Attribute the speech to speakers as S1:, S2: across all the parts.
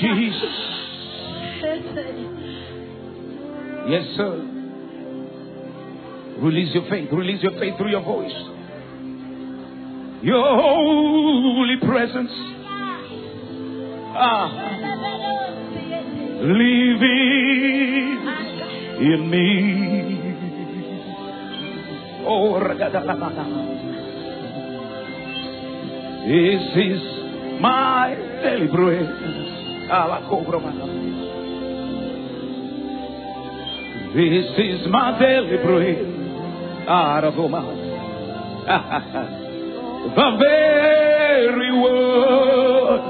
S1: Jesus. Yes, sir. Release your faith. Release your faith through your voice. Your holy presence. Ah. Living in me. Oh. This is my daily bread. This is my daily bread. The very word.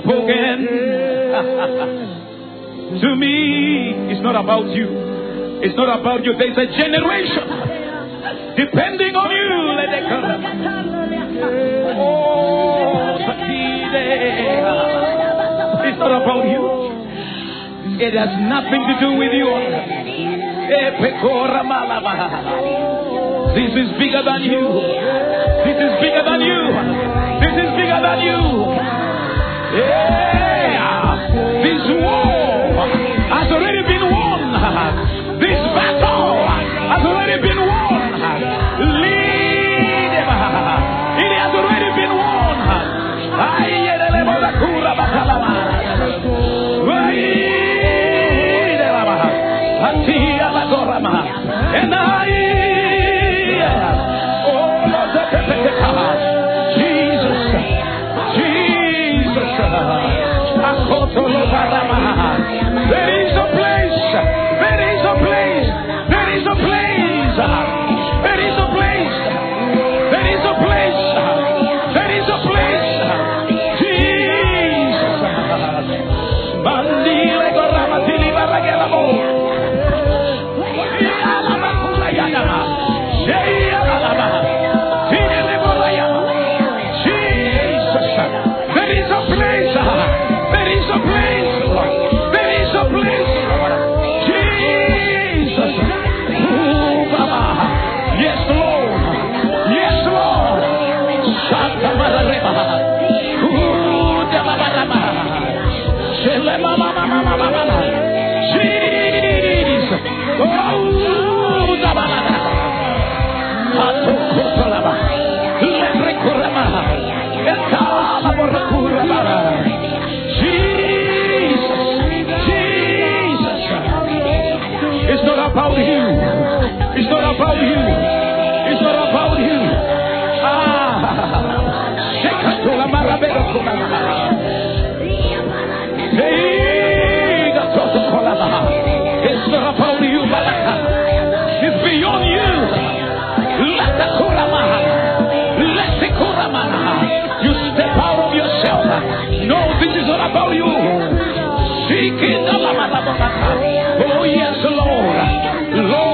S1: Spoken to me. It's not about you. It's not about you. There's a generation depending on you. Let it come. Oh. It's not about you. It has nothing to do with you. Eh, this is bigger than you. This is bigger than you. This is bigger than you. Yeah. This war has already been won. This battle has already been There is a place. There is a place. There is a place. There is a place. There is a place. There is a place. Jesus. About you. It's not about you. Ah. It's not about you, Malaka. It's beyond you. Let the kurama. Let the kurama. You step out of yourself. No, this is not about you. Seek it. Oh, yes, Lord. Lord,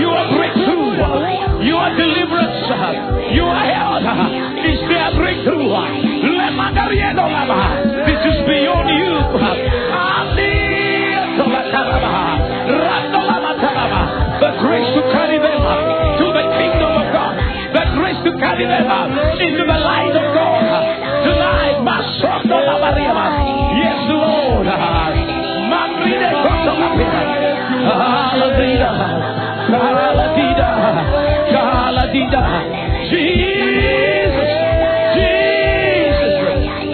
S1: You are breakthrough. You are deliverance. You are health. Is there breakthrough? This is beyond you. The grace to carry them to the kingdom of God. The grace to carry them Hallelujah. Jesus. Jesus.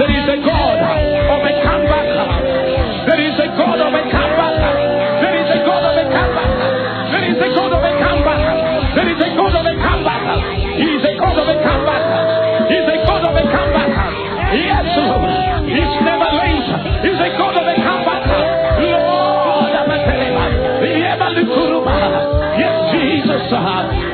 S1: There is a God of a comeback. There is a God of a comeback. There is a God of a comeback. There is a God of a comeback. There is a God of a comeback. He is a God of a comeback. He is a God of a comeback. Yes, Lord. He's never late. He's a God of a comeback. Lord, I'm a you. Jesus.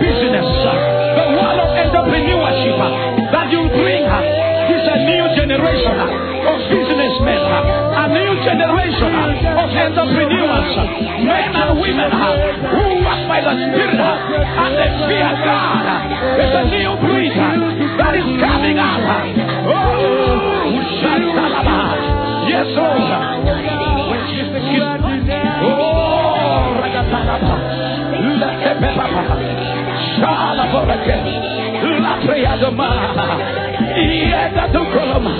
S1: Business, the world of entrepreneurship uh, that you bring. Uh, this a new generation uh, of businessmen, a new generation of entrepreneurs, men and women who walk by the Spirit and they fear God. There's a new breed that is coming up. Oh. Yes, Lord. Oh, Shala Koreke, Latria Doma, Ieda Dukoloma,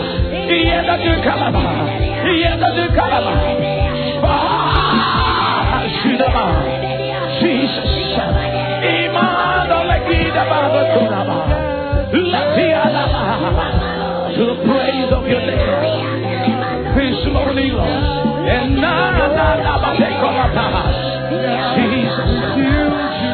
S1: Ieda Dukalama, Ieda Dukalama, Shidama, Jesus, Imada Legida Baba Kunama, Latia Lama, to the praise of your name. This morning, Lord, and none of Jesus.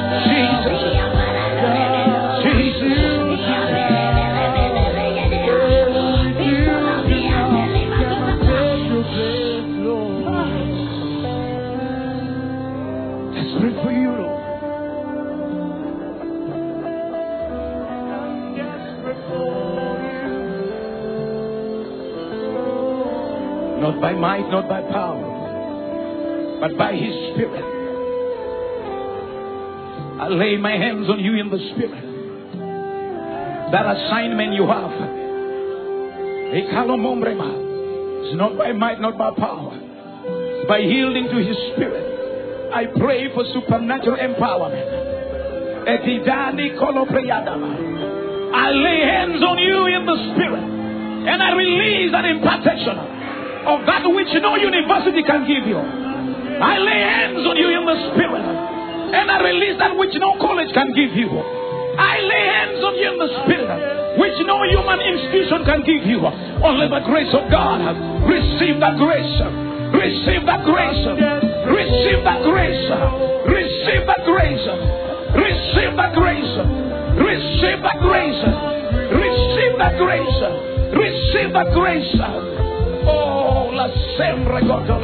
S1: Not by power, but by His Spirit. I lay my hands on you in the Spirit. That assignment you have. It's not by might, not by power. By yielding to His Spirit. I pray for supernatural empowerment. I lay hands on you in the Spirit. And I release an impartation of that which no university can give you. I lay hands on you in the Spirit. And I release that which no college can give you. I lay hands on you in the Spirit, which no human institution can give you. Only the grace of God. Receive that grace. Receive that grace. Receive that grace. Receive that grace. Receive that grace. Receive that grace. Receive that grace. Receive that grace. Oh, the same record of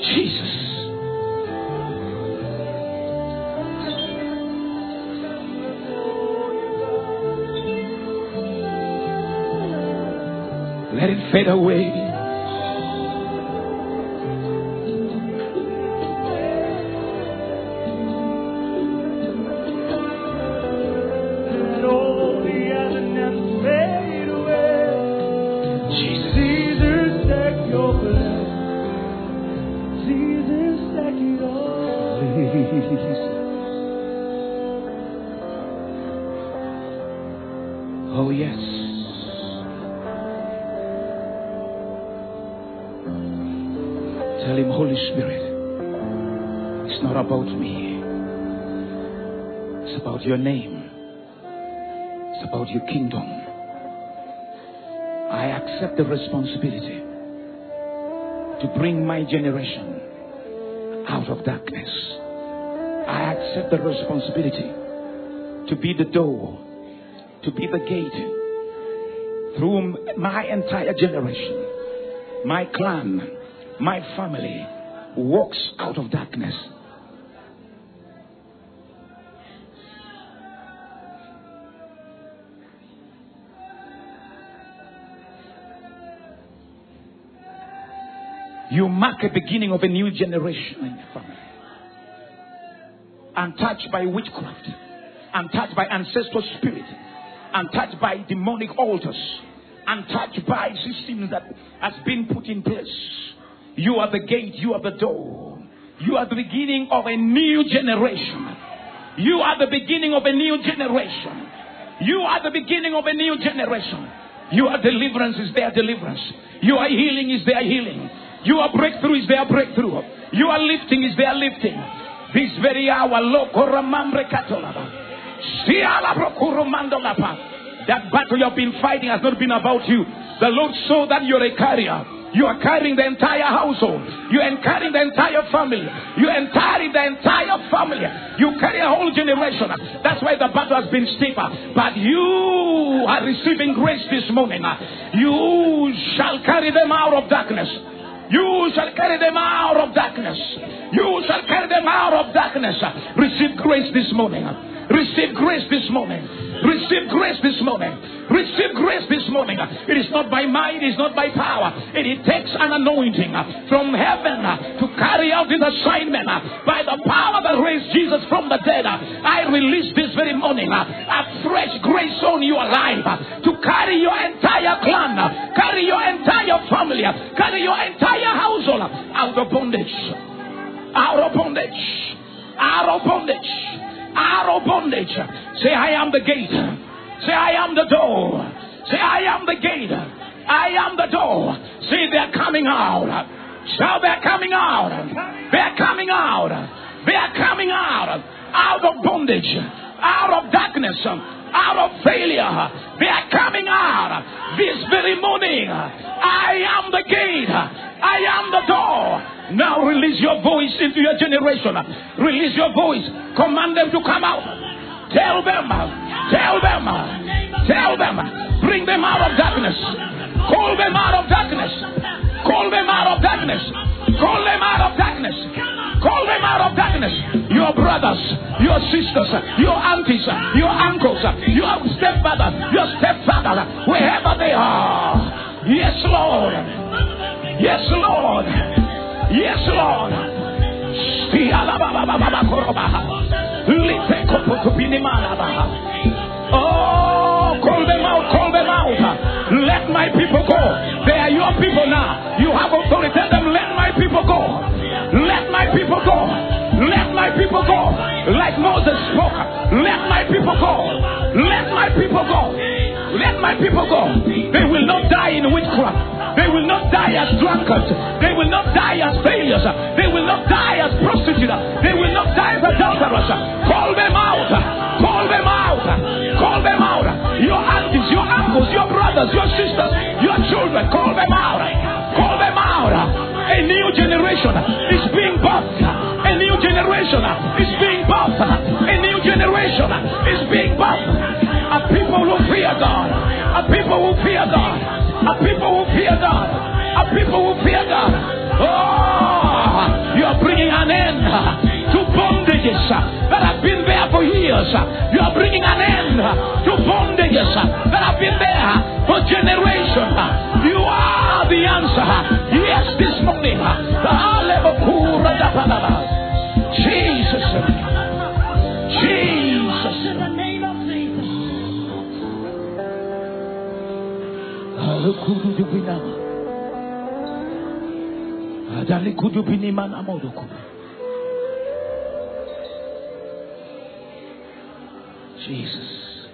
S1: Jesus. Let it fade away. Oh, yes. Tell him, Holy Spirit, it's not about me. It's about your name. It's about your kingdom. I accept the responsibility to bring my generation out of darkness. I accept the responsibility to be the door, to be the gate through my entire generation, my clan, my family walks out of darkness. You mark a beginning of a new generation in your family. Untouched by witchcraft, untouched by ancestral spirit, untouched by demonic altars, untouched by systems that has been put in place. You are the gate, you are the door. You are the beginning of a new generation. You are the beginning of a new generation. You are the beginning of a new generation. Your deliverance is their deliverance. Your healing is their healing. Your breakthrough is their breakthrough. Your lifting is their lifting. This very hour, Loko Ramambre Katolaba. That battle you have been fighting has not been about you. The Lord saw that you're a carrier. You are carrying the entire household. You are carrying the entire family. You are carrying the entire family. You carry a whole generation. That's why the battle has been steeper. But you are receiving grace this morning. You shall carry them out of darkness. You shall carry them out of darkness. You shall carry them out of darkness. Receive grace this morning. Receive grace this morning. Receive grace this morning. Receive grace this morning. It is not by might, it is not by power. It, it takes an anointing from heaven to carry out this assignment by the power that raised Jesus from the dead. I release this very morning a fresh grace on your life to carry your entire clan, carry your entire family, carry your entire household out of bondage. Out of bondage. Out of bondage out of bondage. Say, I am the gate. Say, I am the door. Say, I am the gate. I am the door. Say, they're coming out. Shout, they're coming out. They're coming out. They're coming out. Out of bondage. Out of darkness. Out of failure. They are coming out this very morning. I am the gate. I am the door. Now release your voice into your generation. Release your voice. Command them to come out. Tell them. Tell them. Tell them. Bring them out of darkness. Call them out of darkness. Call them out of darkness. Call them out of darkness. Call them out of darkness. Your brothers, your sisters, your aunties, your uncles, your stepfather, your stepfather, wherever they are. Yes, Lord. Yes, Lord. Yes, Lord. Oh, call them out, call them out. Let my people go. They are your people now. You have authority. Tell them, let my people go. Let my people go. Let my people go. Like Moses spoke. Let my people go. Let my people go. Let my people go. They will not die in witchcraft. They will not die as drunkards. They will not die as failures. They will not die as prostitutes. They will not die as adulterers. Call them out. Uncles, your brothers, your sisters, your children. Call them out. Call them out. A new generation is being birthed. A new generation is being birthed. A new generation is being birthed. A people who fear God. A people who fear God. A people who fear God. A people who fear God. Oh, you are bringing an end to bondages that there for years. You are bringing an end to bondages that have been there for generations. You are the answer. Yes, this morning. Jesus. Jesus. Dubinama. Adalekudu binimana modoku. Jesus.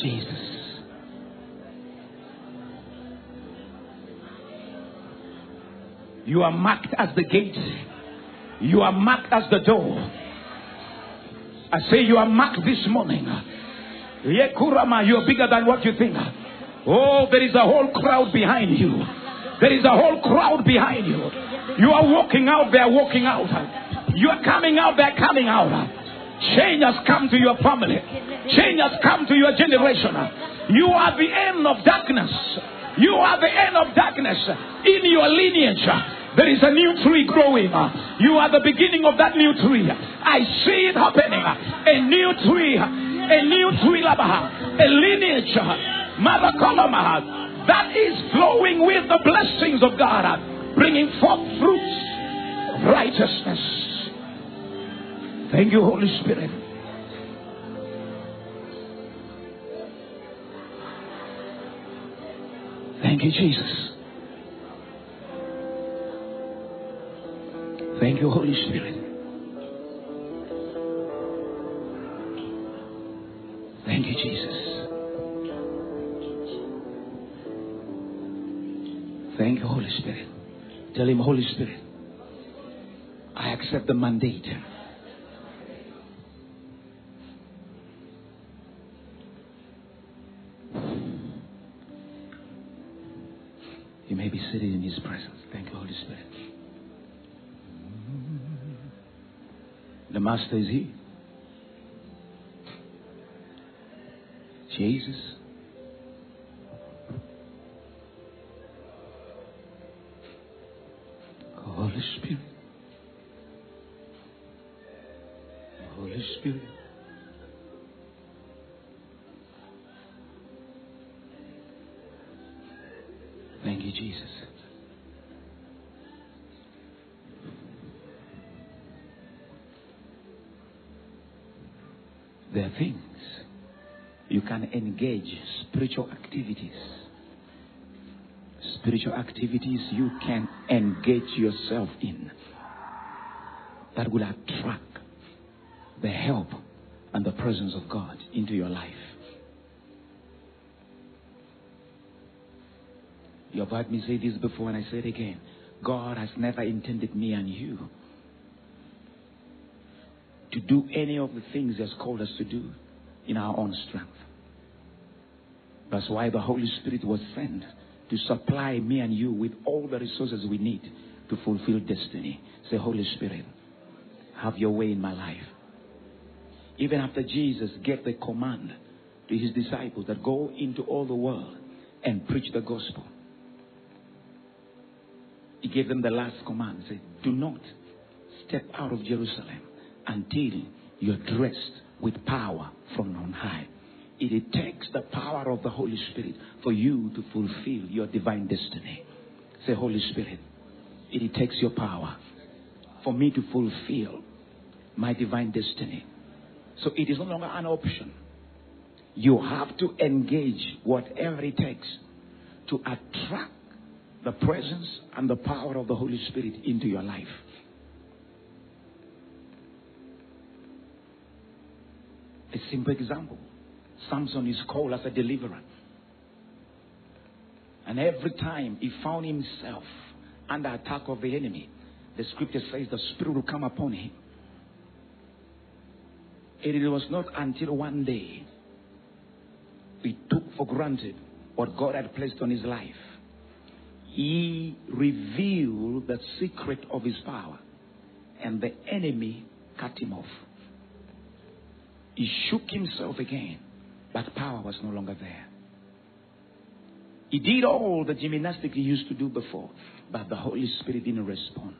S1: Jesus. You are marked as the gate. You are marked as the door. I say you are marked this morning. Yekurama, you are bigger than what you think. Oh, there is a whole crowd behind you. There is a whole crowd behind you. You are walking out, they are walking out. You are coming out, they are coming out. Change has come to your family. Change has come to your generation. You are the end of darkness. You are the end of darkness in your lineage. There is a new tree growing. You are the beginning of that new tree. I see it happening. A new tree, a new tree, a lineage, Mother Kolama, that is flowing with the blessings of God, bringing forth fruits of righteousness. Thank you, Holy Spirit. Thank you, Jesus. Thank you, Holy Spirit. Thank you, Jesus. Thank you, Holy Spirit. Tell him, Holy Spirit, I accept the mandate. Seated in his presence. Thank you, Holy Spirit. The Master is here. Jesus. Activities. Spiritual activities you can engage yourself in that will attract the help and the presence of God into your life. You have heard me say this before, and I say it again. God has never intended me and you to do any of the things He has called us to do in our own strength. That's why the Holy Spirit was sent to supply me and you with all the resources we need to fulfill destiny. Say, Holy Spirit, have your way in my life. Even after Jesus gave the command to his disciples that go into all the world and preach the gospel, he gave them the last command. Say, do not step out of Jerusalem until you're dressed with power from on high. It takes the power of the Holy Spirit for you to fulfill your divine destiny. Say, Holy Spirit, it takes your power for me to fulfill my divine destiny. So it is no longer an option. You have to engage whatever it takes to attract the presence and the power of the Holy Spirit into your life. A simple example Samson is called as a deliverer. And every time he found himself under attack of the enemy, the scripture says the Spirit will come upon him. And it was not until one day he took for granted what God had placed on his life. He revealed the secret of his power, and the enemy cut him off. He shook himself again, but power was no longer there. He did all the gymnastics he used to do before, but the Holy Spirit didn't respond.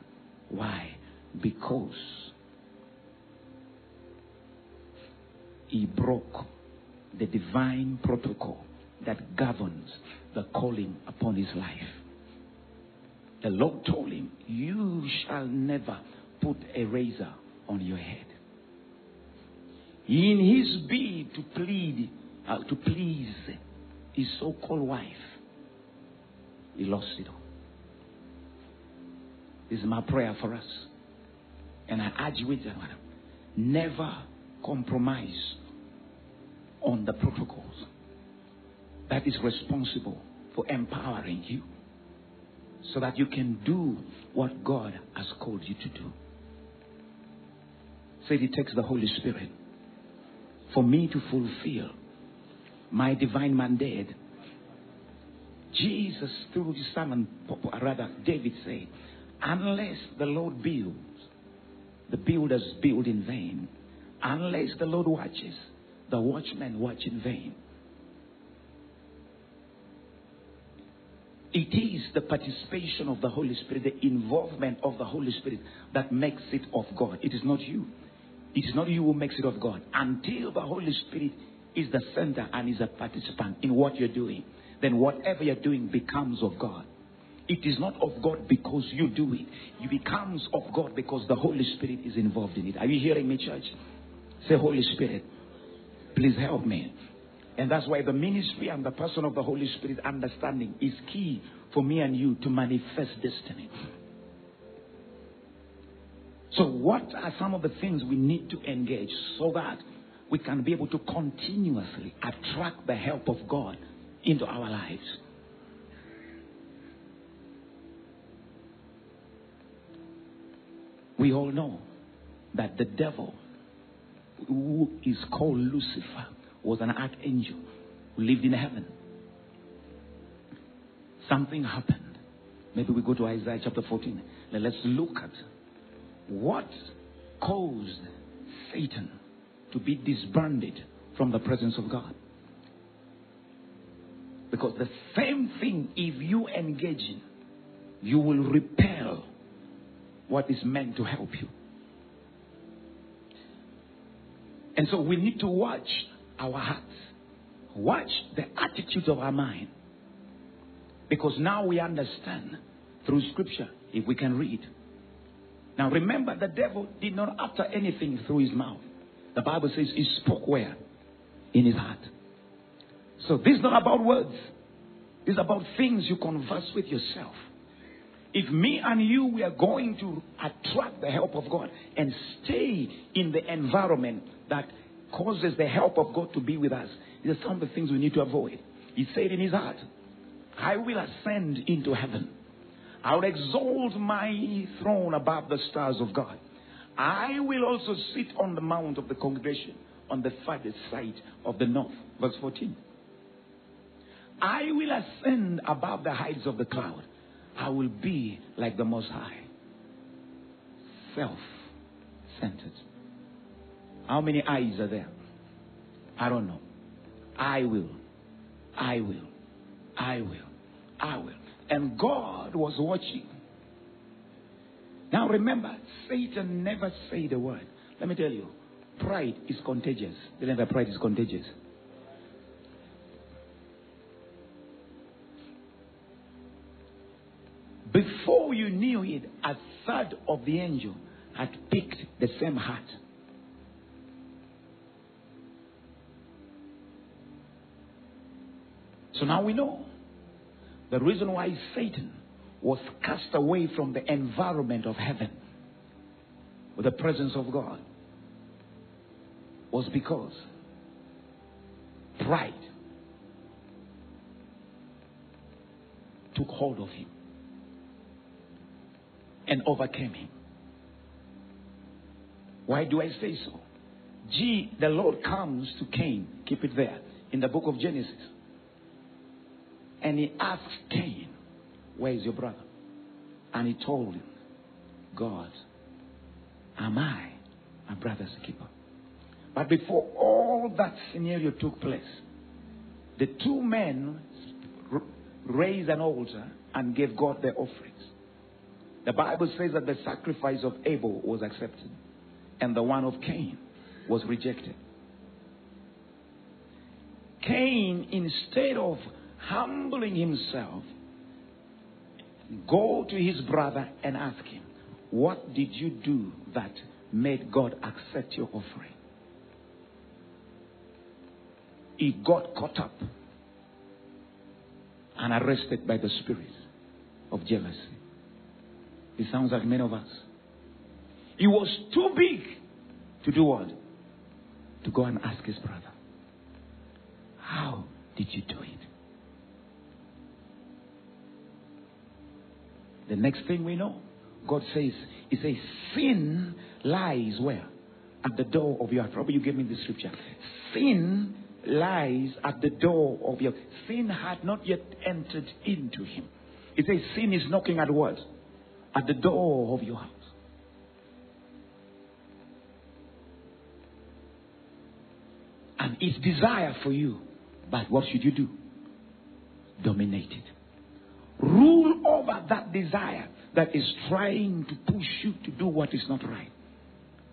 S1: Why? Because he broke the divine protocol that governs the calling upon his life. The Lord told him, You shall never put a razor on your head. In his bid to plead, uh, to please his so called wife, he lost it all. This is my prayer for us. And I urge you that, never compromise on the protocols that is responsible for empowering you so that you can do what God has called you to do. Say it takes the Holy Spirit for me to fulfill my divine mandate. Jesus, through his son, and rather David said, unless the Lord builds, the builders build in vain. Unless the Lord watches, the watchmen watch in vain. It is the participation of the Holy Spirit, the involvement of the Holy Spirit that makes it of God. It is not you. It is not you who makes it of God. Until the Holy Spirit is the center and is a participant in what you're doing, then whatever you're doing becomes of God. It is not of God because you do it. It becomes of God because the Holy Spirit is involved in it. Are you hearing me, church? Say, Holy Spirit, please help me. And that's why the ministry and the person of the Holy Spirit understanding is key for me and you to manifest destiny. So, what are some of the things we need to engage so that we can be able to continuously attract the help of God into our lives? We all know that the devil, who is called Lucifer, was an archangel who lived in heaven. Something happened. Maybe we go to Isaiah chapter 14. Now let's look at what caused Satan to be disbanded from the presence of God. Because the same thing, if you engage in, you will repel what is meant to help you. And so we need to watch our hearts, watch the attitudes of our mind. Because now we understand through scripture, if we can read. Now remember, the devil did not utter anything through his mouth. The Bible says he spoke where? In his heart. So this is not about words. It's about things you converse with yourself. If me and you we are going to attract the help of God and stay in the environment that causes the help of God to be with us, these are some of the things we need to avoid. He said in his heart, I will ascend into heaven. I will exalt my throne above the stars of God. I will also sit on the mount of the congregation on the farthest side of the north. Verse 14. I will ascend above the heights of the cloud. I will be like the Most High. Self centered. How many eyes are there? I don't know. I will. I will. I will. I will. And God was watching. Now remember, Satan never said a word. Let me tell you, pride is contagious. Remember, pride is contagious. Before you knew it, a third of the angel had picked the same heart. So now we know the reason why Satan was cast away from the environment of heaven with the presence of God was because pride took hold of him and overcame him. Why do I say so? G, the Lord comes to Cain, keep it there, in the book of Genesis. And he asks Cain, Where is your brother? And he told him, God, am I my brother's keeper? But before all that scenario took place, the two men raised an altar and gave God their offerings. The Bible says that the sacrifice of Abel was accepted and the one of Cain was rejected. Cain, instead of humbling himself, go to his brother and ask him, What did you do that made God accept your offering? He got caught up and arrested by the spirit of jealousy. It sounds like many of us. He was too big to do what? To go and ask his brother, How did you do it? The next thing we know, God says, He says, sin lies where? At the door of your heart. Probably you gave me the scripture. Sin lies at the door of your sin had not yet entered into him. It says sin is knocking at what? At the door of your heart. And its desire for you. But what should you do? Dominate it rule over that desire that is trying to push you to do what is not right.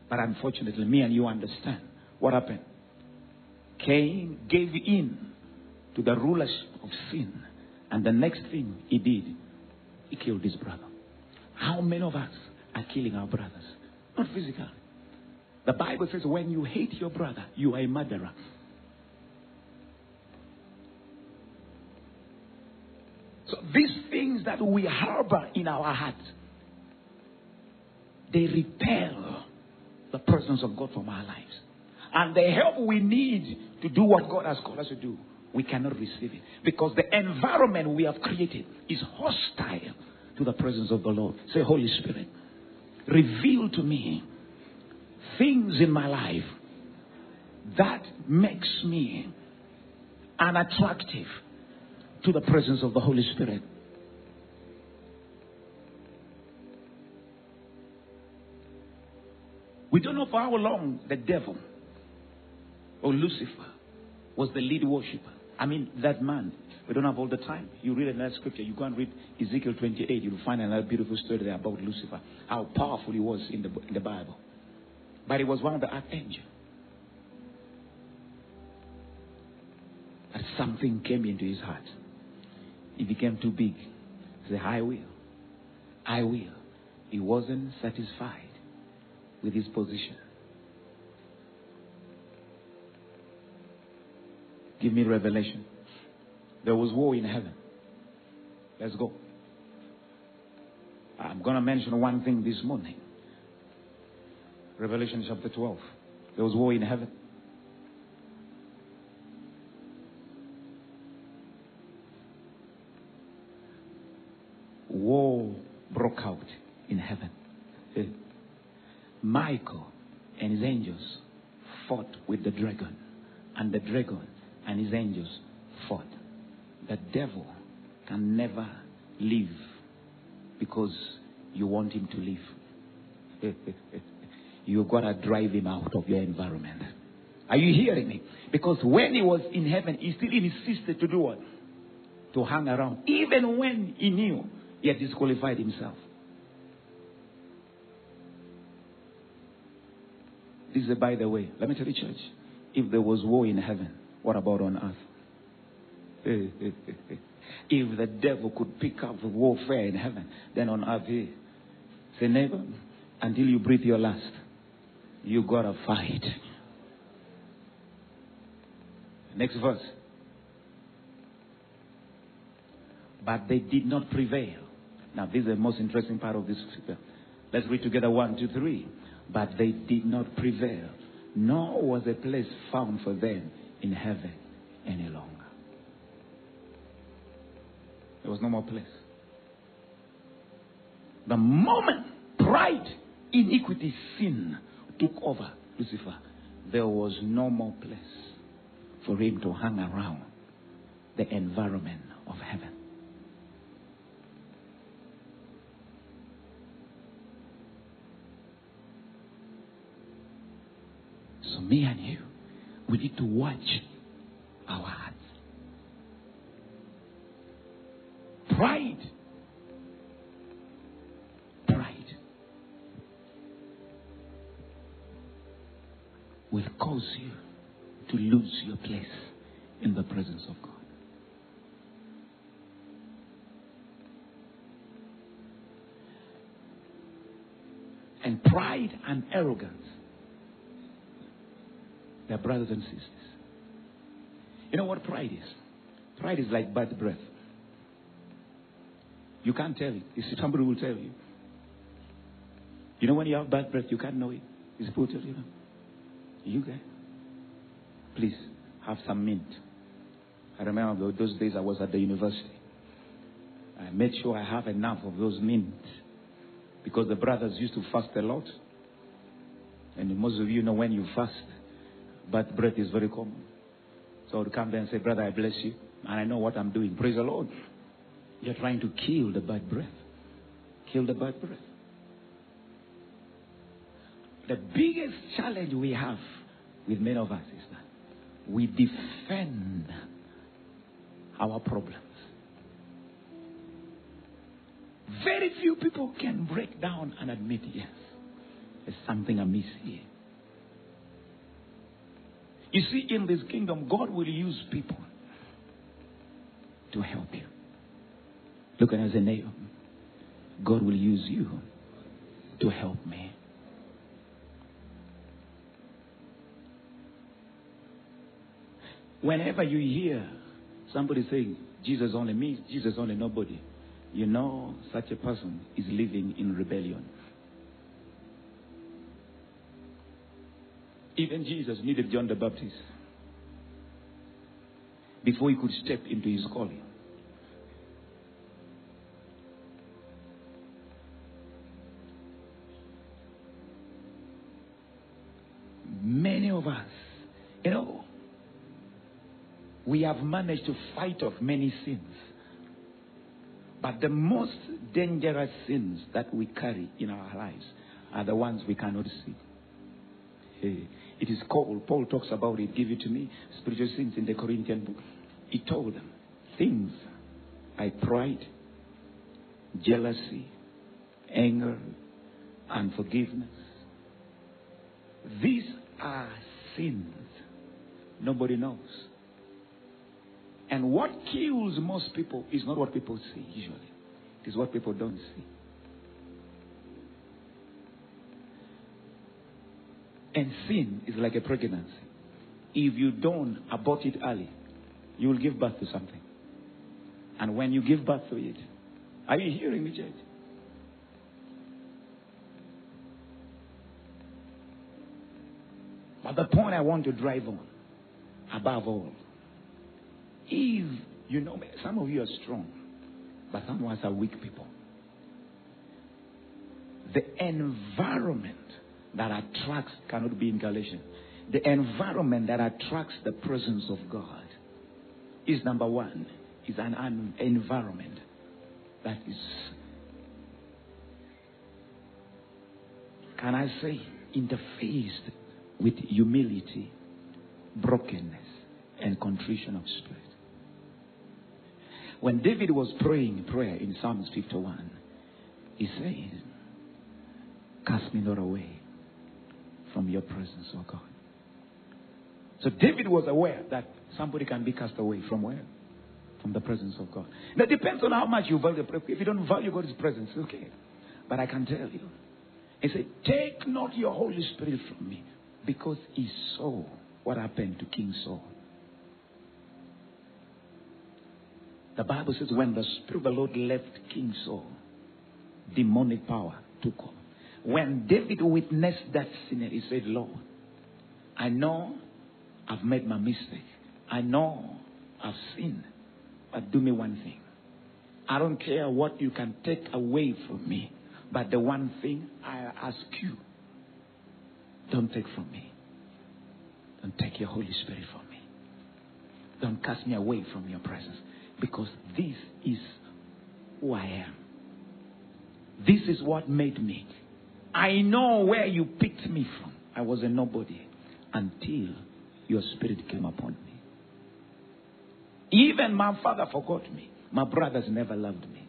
S1: But unfortunately, me and you understand what happened. Cain gave in to the rulers of sin. And the next thing he did, he killed his brother. How many of us are killing our brothers? Not physically. The Bible says when you hate your brother, you are a murderer. So these things that we harbor in our heart, they repel the presence of God from our lives. And the help we need to do what God has called us to do, we cannot receive it. Because the environment we have created is hostile to the presence of the Lord. Say, Holy Spirit, reveal to me things in my life that makes me unattractive to the presence of the Holy Spirit. We don't know for how long the devil or Lucifer was the lead worshiper. I mean, that man. We don't have all the time. You read another scripture. You go and read Ezekiel 28. You'll find another beautiful story there about Lucifer. How powerful he was in the, in the Bible. But he was one of the archangels. But something came into his heart. He became too big. He said, I will. I will. He wasn't satisfied with his position. Give me revelation. There was war in heaven. Let's go. I'm going to mention one thing this morning. Revelation chapter 12. There was war in heaven. Broke out in heaven. Eh. Michael and his angels fought with the dragon, and the dragon and his angels fought. The devil can never live because you want him to live. You've got to drive him out of your environment. Are you hearing me? Because when he was in heaven, he still insisted to do what? To hang around. Even when he knew he had disqualified himself. This is by the way. Let me tell you, church. If there was war in heaven, what about on earth? if the devil could pick up the warfare in heaven, then on earth, here. Say, neighbor, until you breathe your last, you gotta fight. Next verse. But they did not prevail. Now, this is the most interesting part of this scripture. Let's read together one, two, three. But they did not prevail, nor was a place found for them in heaven any longer. There was no more place. The moment pride, iniquity, sin took over Lucifer, there was no more place for him to hang around the environment of heaven. So, me and you, we need to watch our hearts. Pride. Pride will cause you to lose your place in the presence of God. And pride and arrogance, brothers and sisters. You know what pride is? Pride is like bad breath. You can't tell it. Somebody will tell you. You know when you have bad breath, you can't know it. It's tell you. You guys, please have some mint. I remember those days I was at the university. I made sure I have enough of those mint because the brothers used to fast a lot. And most of you know when you fast, bad breath is very common. So I would come there and say, Brother, I bless you. And I know what I'm doing. Praise the Lord. You're trying to kill the bad breath. Kill the bad breath. The biggest challenge we have with many of us is that we defend our problems. Very few people can break down and admit, yes, there's something amiss here. You see, in this kingdom, God will use people to help you. Look at neighbor. God will use you to help me. Whenever you hear somebody saying, Jesus only me, Jesus only nobody, you know such a person is living in rebellion. Even Jesus needed John the Baptist before he could step into his calling. Many of us, you know, we have managed to fight off many sins. But the most dangerous sins that we carry in our lives are the ones we cannot see. Hey. It is called, Paul talks about it, give it to me, spiritual sins in the Corinthian book. He told them things like pride, jealousy, anger, unforgiveness. These are sins nobody knows. And what kills most people is not what people see, usually. It is what people don't see. And sin is like a pregnancy. If you don't abort it early, you will give birth to something. And when you give birth to it, are you hearing me, church? But the point I want to drive on, above all, is you know, some of you are strong, but some of us are weak people. The environment that attracts cannot be in Galatians. The environment that attracts the presence of God is number one, is an, environment that is, can I say, interfaced with humility, brokenness, and contrition of spirit. When David was praying prayer in Psalms 51, he said, Cast me not away from your presence, O God. So David was aware that somebody can be cast away from where? From the presence of God. It depends on how much you value. If you don't value God's presence, okay. But I can tell you, he said, Take not your Holy Spirit from me, because he saw what happened to King Saul. The Bible says, when the Spirit of the Lord left King Saul, demonic power took over. When David witnessed that sin, he said, Lord, I know I've made my mistake. I know I've sinned. But do me one thing. I don't care what you can take away from me. But the one thing I ask you, don't take from me. Don't take your Holy Spirit from me. Don't cast me away from your presence. Because this is who I am. This is what made me. I know where you picked me from. I was a nobody until your spirit came upon me. Even my father forgot me. My brothers never loved me.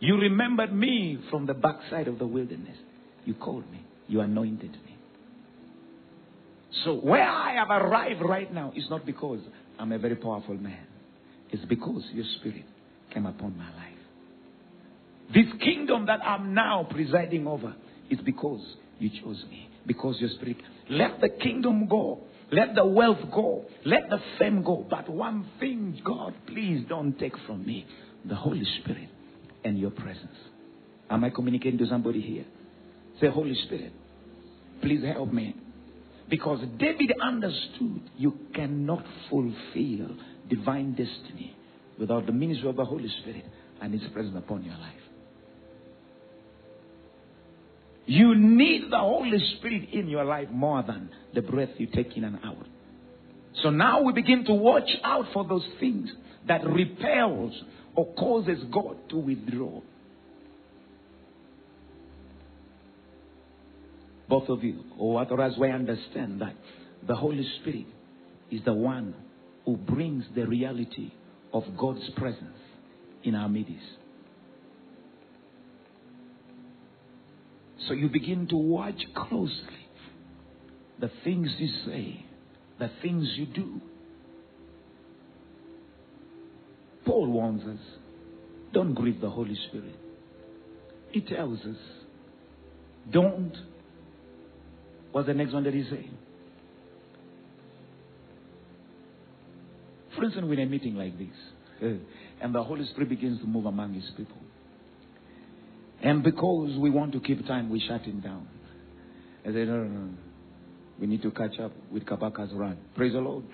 S1: You remembered me from the backside of the wilderness. You called me. You anointed me. So where I have arrived right now is not because I'm a very powerful man. It's because your spirit came upon my life. This kingdom that I'm now presiding over is because you chose me. Because your spirit. Let the kingdom go. Let the wealth go. Let the fame go. But one thing, God, please don't take from me the Holy Spirit and your presence. Am I communicating to somebody here? Say, Holy Spirit, please help me. Because David understood you cannot fulfill divine destiny without the ministry of the Holy Spirit and His presence upon your life. You need the Holy Spirit in your life more than the breath you take in and out. So now we begin to watch out for those things that repels or causes God to withdraw. Both of you, or otherwise we understand that the Holy Spirit is the one who brings the reality of God's presence in our midst. So you begin to watch closely the things you say, the things you do. Paul warns us don't grieve the Holy Spirit. He tells us don't. What's the next one that he say? For instance, we're in a meeting like this, and the Holy Spirit begins to move among his people. And because we want to keep time, we shut him down. I said, no, no, no. We need to catch up with Kabaka's run. Praise the Lord.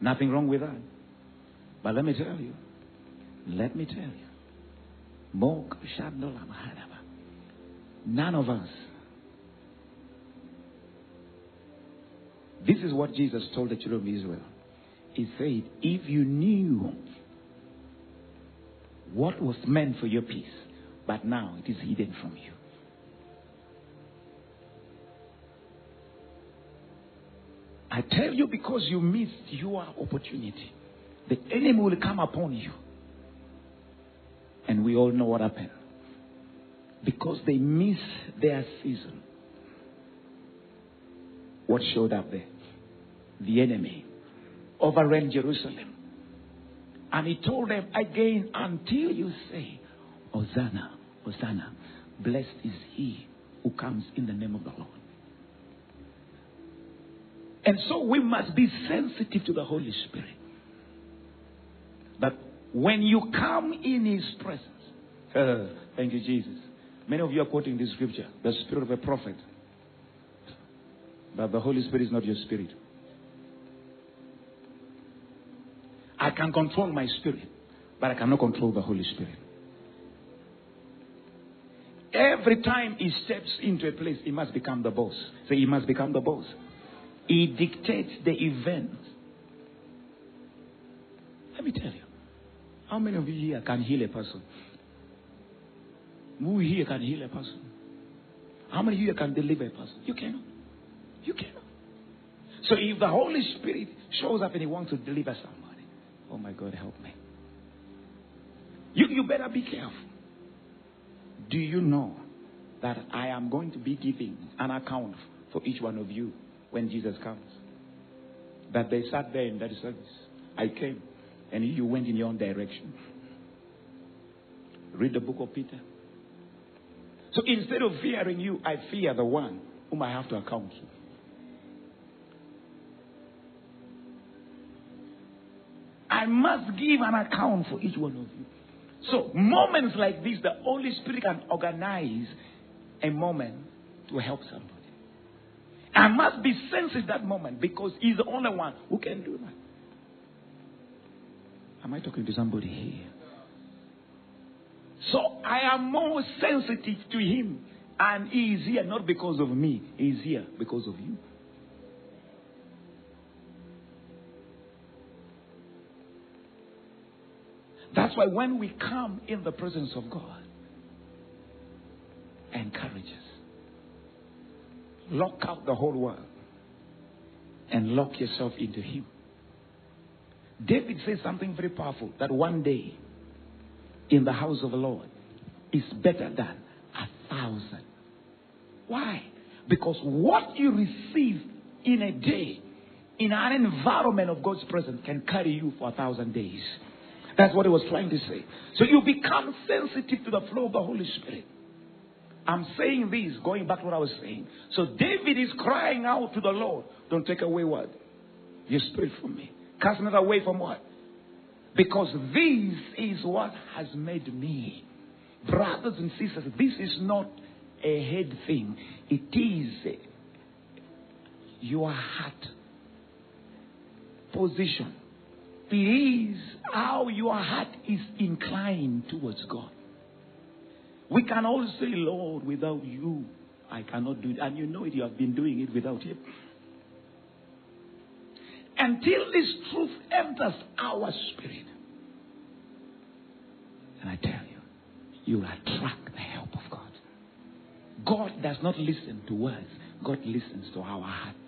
S1: Nothing wrong with that. But let me tell you. Let me tell you. None of us. This is what Jesus told the children of Israel. He said, If you knew what was meant for your peace, but now it is hidden from you. I tell you because you missed your opportunity. The enemy will come upon you. And we all know what happened. Because they missed their season. What showed up there? The enemy overran Jerusalem. And he told them again, until you say, Hosanna, Hosanna, blessed is he who comes in the name of the Lord. And so we must be sensitive to the Holy Spirit. That when you come in His presence, uh, thank you, Jesus. Many of you are quoting this scripture, the spirit of a prophet. But the Holy Spirit is not your spirit. Can control my spirit, but I cannot control the Holy Spirit. Every time he steps into a place, he must become the boss. So he must become the boss. He dictates the events. Let me tell you. How many of you here can heal a person? Who here can heal a person? How many of you here can deliver a person? You cannot. You cannot. So if the Holy Spirit shows up and he wants to deliver somebody, oh my God, help me. You, you better be careful. Do you know that I am going to be giving an account for each one of you when Jesus comes? That they sat there in that service. I came and you went in your own direction. Read the book of Peter. So instead of fearing you, I fear the one whom I have to account to. I must give an account for each one of you. So, moments like this, the Holy Spirit can organize a moment to help somebody. I must be sensitive that moment because He's the only one who can do that. Am I talking to somebody here? So I am more sensitive to Him. And He is here not because of me, He is here because of you. That's why when we come in the presence of God, encourage us. Lock out the whole world and lock yourself into Him. David says something very powerful that one day in the house of the Lord is better than a thousand. Why? Because what you receive in a day in an environment of God's presence can carry you for a thousand days. That's what he was trying to say. So you become sensitive to the flow of the Holy Spirit. I'm saying this, going back to what I was saying. So David is crying out to the Lord, don't take away what? Your spirit from me. Cast me away from what? Because this is what has made me. Brothers and sisters, this is not a head thing. It is your heart position. It is how your heart is inclined towards God. We can all say, Lord, without you, I cannot do it. And you know it, you have been doing it without Him. Until this truth enters our spirit. And I tell you, you will attract the help of God. God does not listen to words, God listens to our hearts.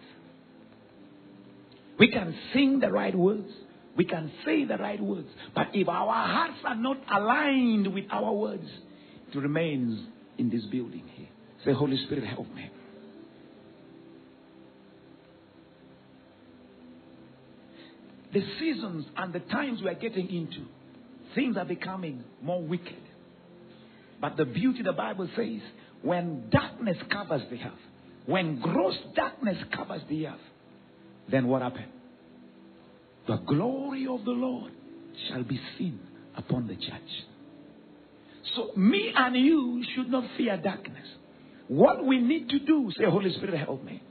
S1: We can sing the right words, we can say the right words, but if our hearts are not aligned with our words, it remains in this building here. Say, Holy Spirit, help me. The seasons and the times we are getting into, things are becoming more wicked. But the beauty the Bible says, when darkness covers the earth, when gross darkness covers the earth, then what happened? The glory of the Lord shall be seen upon the church. So, me and you should not fear darkness. What we need to do, say, Holy Spirit, help me.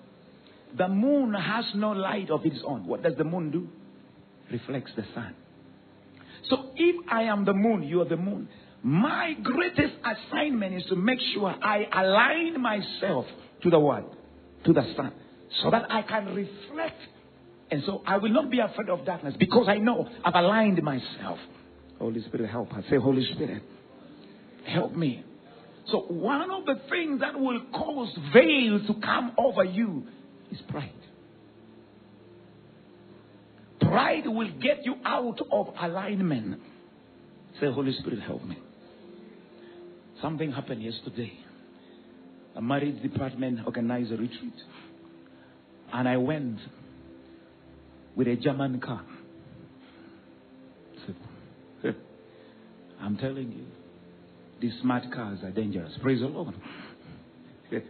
S1: The moon has no light of its own. What does the moon do? Reflects the sun. So, if I am the moon, you are the moon. My greatest assignment is to make sure I align myself to the what? To the sun. so that I can reflect. And so I will not be afraid of darkness because I know I've aligned myself. Holy Spirit, help us. Say, Holy Spirit, help me. So, one of the things that will cause veil to come over you is pride. Pride will get you out of alignment. Say, Holy Spirit, help me. Something happened yesterday. A marriage department organized a retreat. And I went with a German car. I'm telling you, these smart cars are dangerous. Praise the Lord.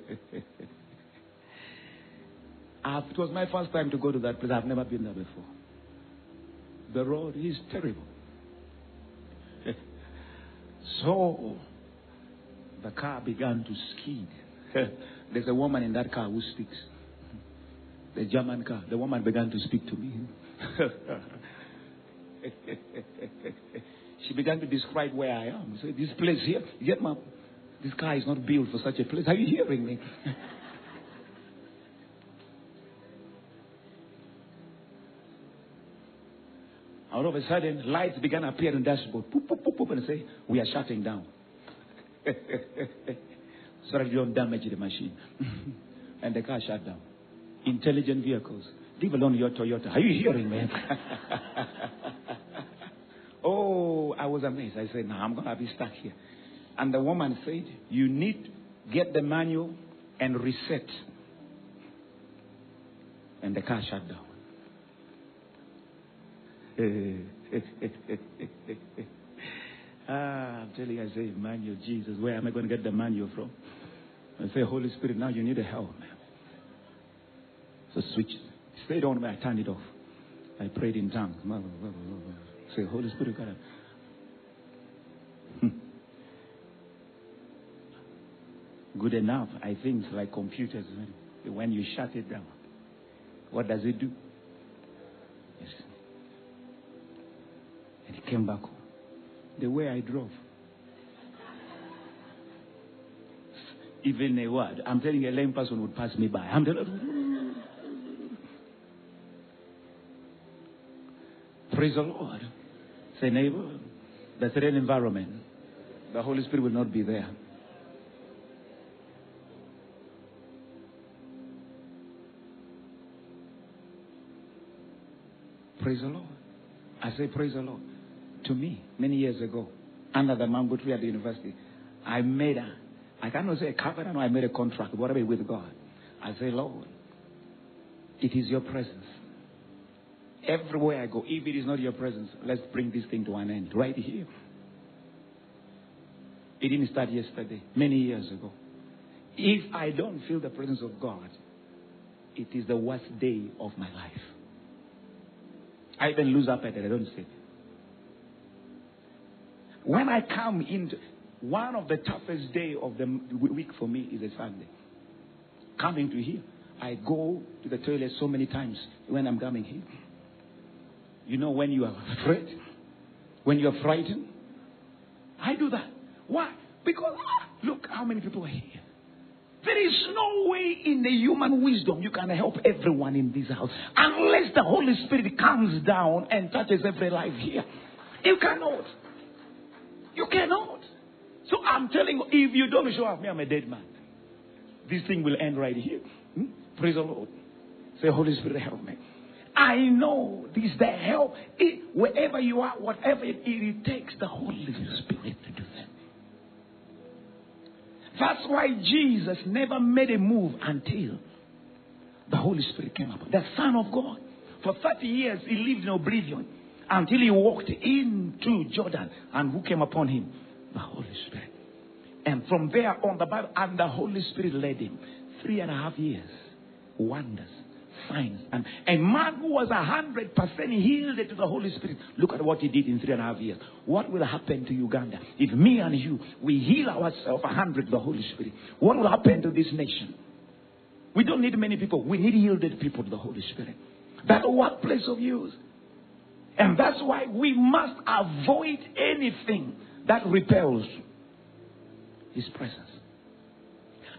S1: Ah, it was my first time to go to that place. I've never been there before. The road is terrible. so the car began to skid. There's a woman in that car who speaks. The German car. The woman began to speak to me. she began to describe where I am. So this place here, yet my, this car is not built for such a place. Are you hearing me? All of a sudden, lights began to appear on the dashboard. Poop, poop, poop, poop, and say, we are shutting down. so that you don't damage the machine. and the car shut down. Intelligent vehicles. Leave alone your Toyota. Are you hearing me? oh, I was amazed. I said, no, I'm going to be stuck here. And the woman said, you need get the manual and reset. And the car shut down. ah, I'm telling you, I say, manual, Jesus, where am I going to get the manual from? I say, Holy Spirit, now you need a help, So switch. Stayed on me, I turned it off. I prayed in tongues. Say, Holy Spirit, God. Hmm. Good enough. I think like computers. When, you shut it down, what does it do? Yes. And he came back home. The way I drove. Even a word. I'm telling a lame person would pass me by. I'm telling Praise the Lord. Say, neighbor, the threat environment, the Holy Spirit will not be there. Praise the Lord. I say, Praise the Lord. To me, many years ago, under the mango tree at the university, I made a, I cannot say a covenant, or I made a contract, whatever, with God. I say, Lord, it is your presence. Everywhere I go, if it is not your presence, let's bring this thing to an end right here. It didn't start yesterday, many years ago. If I don't feel the presence of God, it is the worst day of my life. I even lose appetite. I don't sleep. When I come into one of the toughest day of the week for me is a Sunday. Coming to here, I go to the toilet so many times when I'm coming here. You know when you are afraid, when you are frightened. I do that. Why? Because ah, look how many people are here. There is no way in the human wisdom you can help everyone in this house unless the Holy Spirit comes down and touches every life here. You cannot. You cannot. So I'm telling you, if you don't show up, me, I'm a dead man. This thing will end right here. Hmm? Praise the Lord. Say, Holy Spirit, help me. I know this the help. It, wherever you are, whatever it, it takes the Holy Spirit to do that. That's why Jesus never made a move until the Holy Spirit came up. The Son of God. For 30 years, he lived in oblivion until he walked into Jordan. And who came upon him? The Holy Spirit. And from there on, the Bible, and the Holy Spirit led him. Three and a half years. Wonders, signs. And a man who was a hundred percent yielded to the Holy Spirit. Look at what he did in three and a half years. What will happen to Uganda if me and you, we heal ourselves a hundred the Holy Spirit? What will happen to this nation? We don't need many people. We need yielded people to the Holy Spirit. That workplace of yours. And that's why we must avoid anything that repels His presence.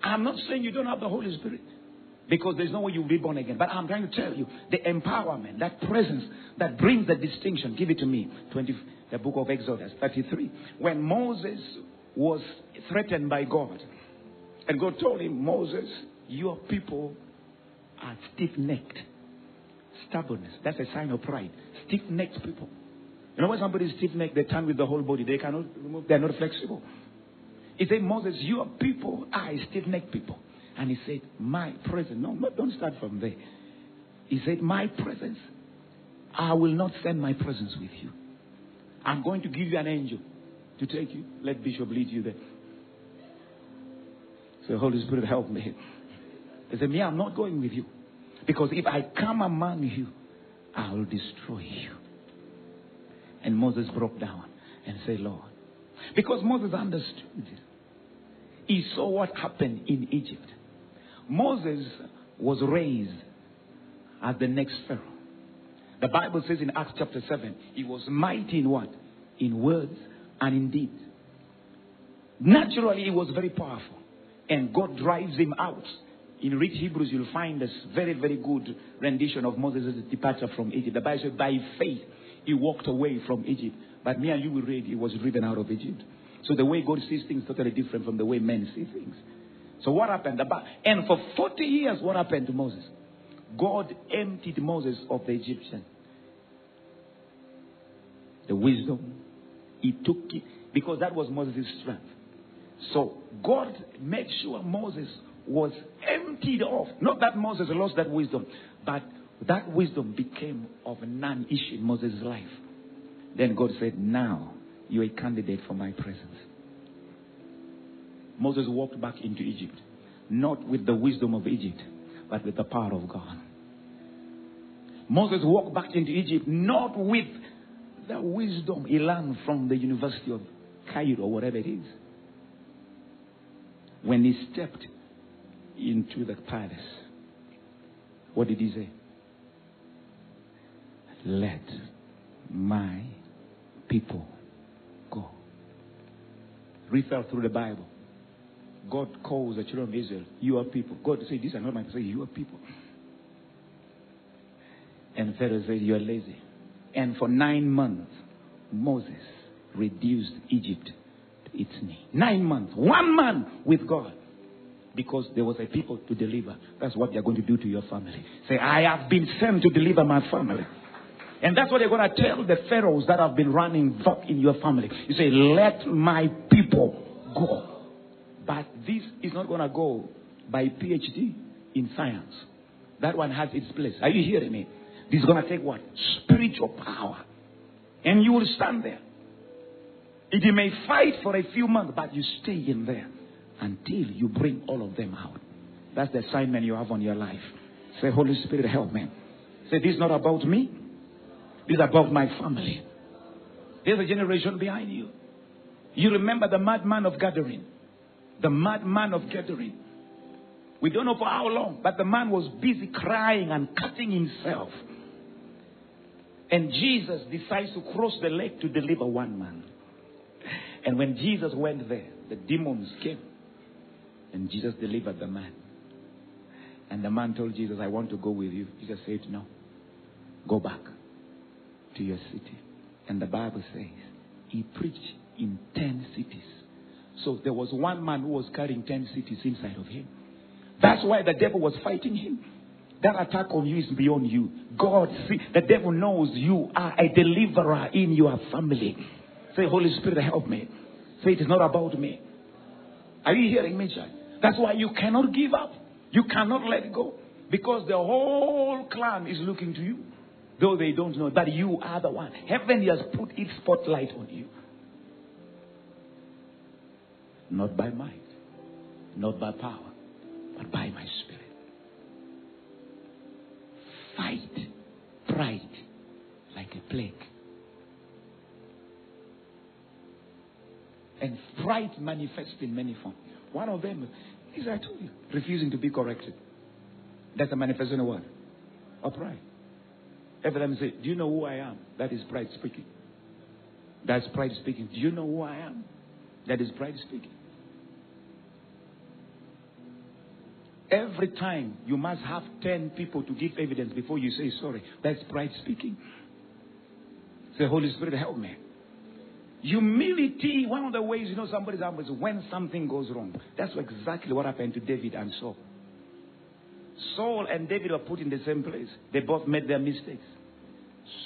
S1: I'm not saying you don't have the Holy Spirit. Because there's no way you'll be born again. But I'm trying to tell you, the empowerment, that presence that brings the distinction, give it to me. 20, the book of Exodus 33. When Moses was threatened by God, and God told him, Moses, your people are stiff necked. Stubbornness. That's a sign of pride. Stiff necked people. You know when somebody is stiff necked, they turn with the whole body. They cannot remove, they're not flexible. He said, Moses, your people are stiff necked people. And he said, My presence. No, no, don't start from there. He said, My presence. I will not send my presence with you. I'm going to give you an angel to take you. Let Bishop lead you there. So Holy Spirit help me. He said, Me, I'm not going with you. Because if I come among you, I will destroy you. And Moses broke down and said, Lord. Because Moses understood. He saw what happened in Egypt. Moses was raised as the next Pharaoh. The Bible says in Acts chapter 7, he was mighty in what? In words and in deeds. Naturally, he was very powerful. And God drives him out. In rich Hebrews, you'll find this very, very good rendition of Moses' departure from Egypt. The Bible says, by faith, he walked away from Egypt. But me and you will read, he was driven out of Egypt. So the way God sees things is totally different from the way men see things. So what happened? And for 40 years, what happened to Moses? God emptied Moses of the Egyptian. The wisdom. He took it because that was Moses' strength. So God made sure Moses was emptied of. Not that Moses lost that wisdom, but that wisdom became of none issue in Moses' life. Then God said, Now you're a candidate for my presence. Moses walked back into Egypt, not with the wisdom of Egypt, but with the power of God. Moses walked back into Egypt, not with the wisdom he learned from the University of Cairo, or whatever it is. When he stepped into the palace, what did he say? Let my people go. Read through the Bible. God calls the children of Israel, you are people. God said, These are not my people. Say, you are people. And Pharaoh said, You are lazy. And for nine months, Moses reduced Egypt to its knee. Nine months. One man with God. Because there was a people to deliver. That's what they're going to do to your family. Say, I have been sent to deliver my family. And that's what they're going to tell the pharaohs that have been running fuck in your family. You say, let my people go. But this is not going to go by PhD in science. That one has its place. Are you hearing me? This is going to take what? Spiritual power. And you will stand there. You may fight for a few months, but you stay in there until you bring all of them out. That's the assignment you have on your life. Say, Holy Spirit, help me. Say, this is not about me. This is about my family. There's a generation behind you. You remember the madman of Gadarene the madman of Gadarene. We don't know for how long, but the man was busy crying and cutting himself. And Jesus decides to cross the lake to deliver one man. And when Jesus went there, the demons came. And Jesus delivered the man. And the man told Jesus, I want to go with you. Jesus said, No. Go back to your city. And the Bible says, He preached in 10 cities. So there was one man who was carrying 10 cities inside of him. That's why the devil was fighting him. That attack on you is beyond you. God, see, the devil knows you are a deliverer in your family. Say, Holy Spirit, help me. Say, it is not about me. Are you hearing me, child? That's why you cannot give up. You cannot let go. Because the whole clan is looking to you. Though they don't know that you are the one. Heaven has put its spotlight on you. Not by might, not by power, but by my spirit. Fight pride like a plague. And pride manifests in many forms. One of them is, I told you, refusing to be corrected. That's a manifestation of what? Of pride. Every time you say, Do you know who I am? That is pride speaking. That's pride speaking. Do you know who I am? That is pride speaking. Every time you must have 10 people to give evidence before you say sorry. That's pride speaking. Say, Holy Spirit, help me. Humility, one of the ways you know somebody's humble is when something goes wrong. That's exactly what happened to David and Saul. Saul and David were put in the same place. They both made their mistakes.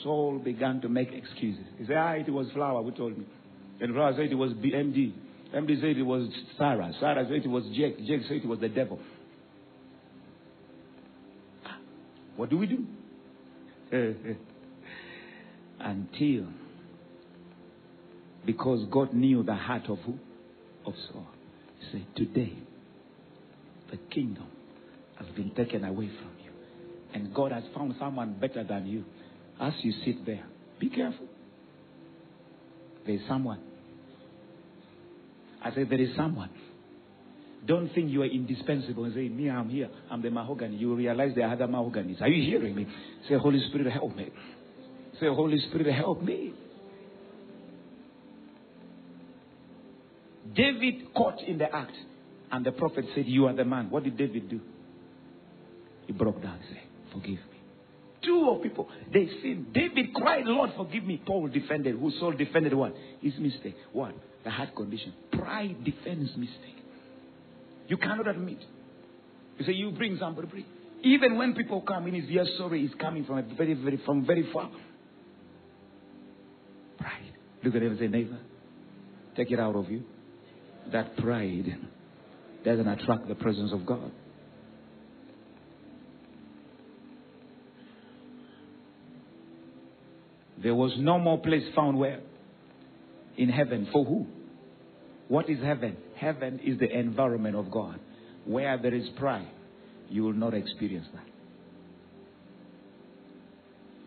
S1: Saul began to make excuses. He said, ah, it was flour who told me. And flour said it was BMD. MD said it was Sarah. Sarah said it was Jake. Jake said it was the devil. What do we do? Until, because God knew the heart of who? Of Saul. He said, Today, the kingdom has been taken away from you. And God has found someone better than you. As you sit there, be careful. There's someone. I said, There is someone. Don't think you are indispensable and say, Me, I'm here. I'm the mahogany. You realize there are other mahoganies. Are you hearing me? Say, Holy Spirit, help me. Say, Holy Spirit, help me. David caught in the act, and the prophet said, You are the man. What did David do? He broke down and said, Forgive me. Two of people, they sinned. David cried, Lord, forgive me. Paul defended. Who Saul defended what? His mistake. What? The heart condition. Pride defends mistake. You cannot admit. You say, You bring somebody, bring. Even when people come in, yes, sorry, is coming from very, very, from very far. Pride. Look at him and say, neighbor, take it out of you. That pride doesn't attract the presence of God. There was no more place found where? In heaven. For who? What is heaven? Heaven is the environment of God. Where there is pride, you will not experience that.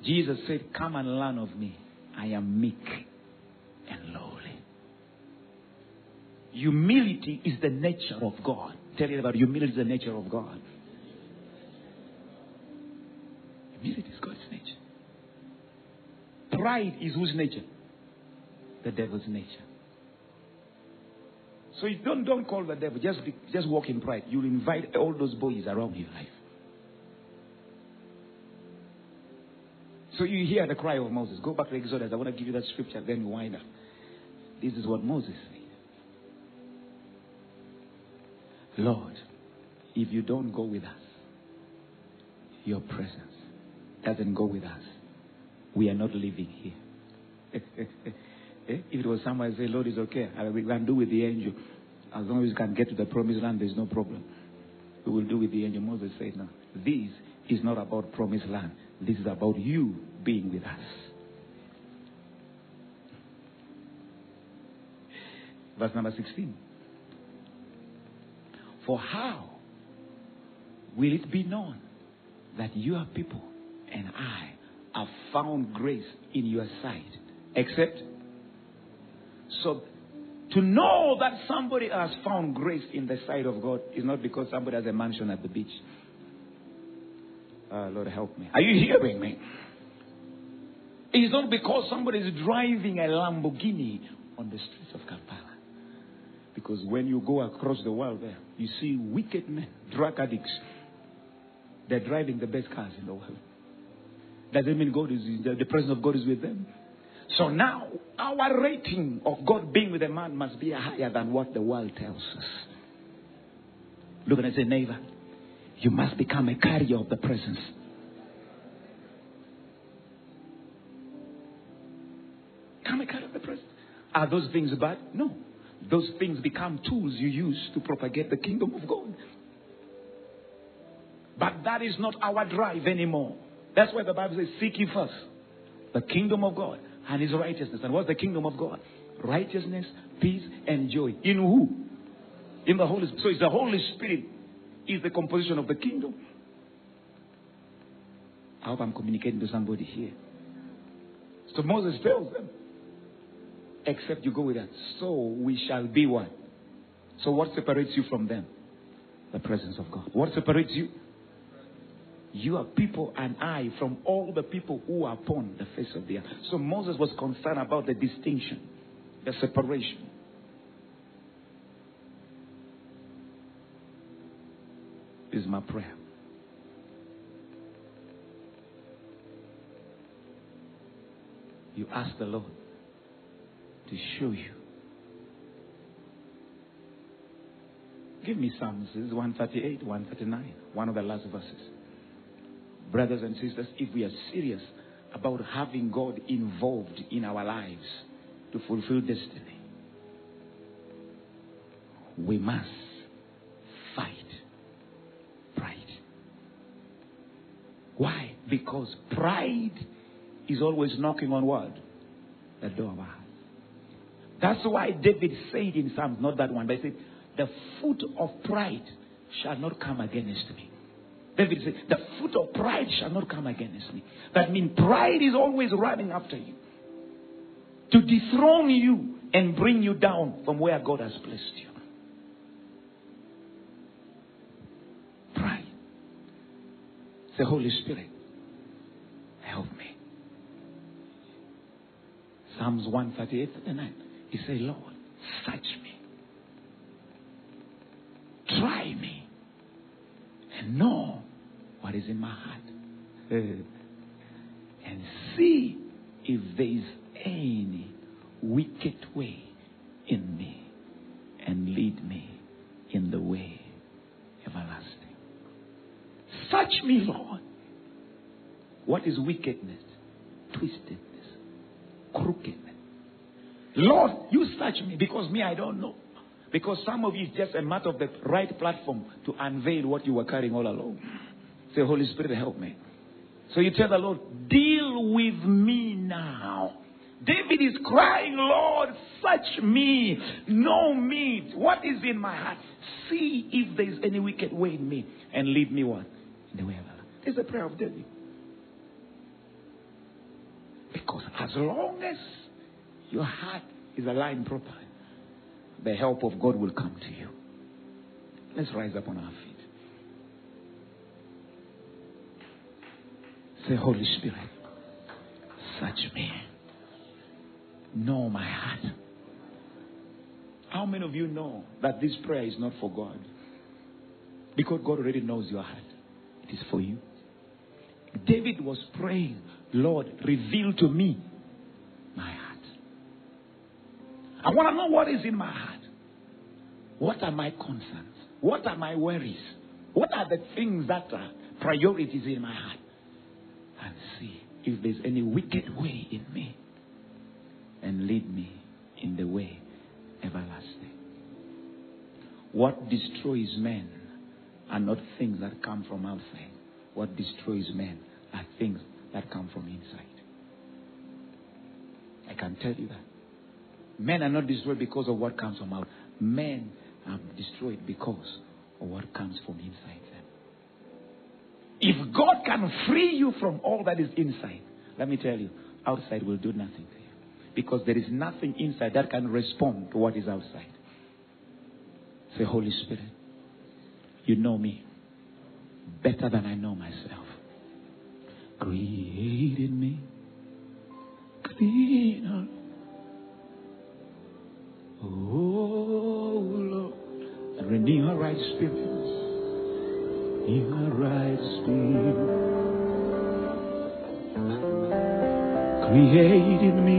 S1: Jesus said, Come and learn of me. I am meek and lowly. Humility is the nature of God. Tell you about humility is the nature of God. Humility is God's nature. Pride is whose nature? The devil's nature. So you don't don't call the devil. Just be, just walk in pride. You'll invite all those boys around your life. So you hear the cry of Moses. Go back to Exodus. I want to give you that scripture. Then we wind up. This is what Moses said. Lord, if you don't go with us, your presence doesn't go with us. We are not living here. Eh? If it was somewhere, I say, Lord, it's okay. I- We can do with the angel. As long as we can get to the promised land, there's no problem. We will do with the angel. Moses said, No. This is not about promised land. This is about you being with us. Verse number 16. For how will it be known that your people and I have found grace in your sight? Except, so to know that somebody has found grace in the sight of God is not because somebody has a mansion at the beach. Ah, Lord, help me. Are you hearing me? It's not because somebody is driving a Lamborghini on the streets of Kampala. Because when you go across the world there, you see wicked men, drug addicts. They're driving the best cars in the world. Does it mean God is the presence of God is with them? So now our rating of God being with a man must be higher than what the world tells us. Look and say, neighbor, you must become a carrier of the presence. Become a carrier of the presence. Are those things bad? No. Those things become tools you use to propagate the kingdom of God. But that is not our drive anymore. That's why the Bible says, Seek ye first the kingdom of God and his righteousness. And what's the kingdom of God? Righteousness, peace, and joy. In who? In the Holy Spirit. So it's the Holy Spirit is the composition of the kingdom. I hope I'm communicating to somebody here. So Moses tells them, except you go with us. So we shall be one. So what separates you from them? The presence of God. What separates you? You are people and I from all the people who are upon the face of the earth. So Moses was concerned about the distinction, the separation. is my prayer. You ask the Lord to show you. Give me Psalms. 138, 139, one of the last verses. Brothers and sisters, if we are serious about having God involved in our lives to fulfill destiny, we must fight pride. Why? Because pride is always knocking on what? The door of our. That's why David said in Psalms, not that one, but he said, The foot of pride shall not come against me. David said, The foot of pride shall not come against me. That means pride is always running after you to dethrone you and bring you down from where God has placed you. Pride. The Holy Spirit, help me. Psalms 138 39. He said, Lord, search me. Try me. And know what is in my heart. and see if there is any wicked way in me. And lead me in the way everlasting. Search me, Lord. What is wickedness? Twistedness, crookedness. Lord, you search me because me, I don't know. Because some of you is just a matter of the right platform to unveil what you were carrying all along. Say, Holy Spirit, help me. So you tell the Lord, deal with me now. David is crying, Lord, search me, know me, what is in my heart. See if there is any wicked way in me, and lead me what? In the way of Allah. The prayer of David. Because as long as your heart is aligned properly, the help of God will come to you. Let's rise up on our feet. Say, Holy Spirit, search me. Know my heart. How many of you know that this prayer is not for God? Because God already knows your heart. It is for you. David was praying, Lord, reveal to me my heart. I want to know what is in my heart. What are my concerns? What are my worries? What are the things that are priorities in my heart? And see if there's any wicked way in me. And lead me in the way everlasting. What destroys men are not things that come from outside. What destroys men are things that come from inside. I can tell you that. Men are not destroyed because of what comes from out. Men are destroyed because of what comes from inside. If God can free you from all that is inside, let me tell you, outside will do nothing to you. Because there is nothing inside that can respond to what is outside. Say, Holy Spirit, you know me better than I know myself. Created me clean oh heart. Oh Lord, and renew a right spirit. Created me.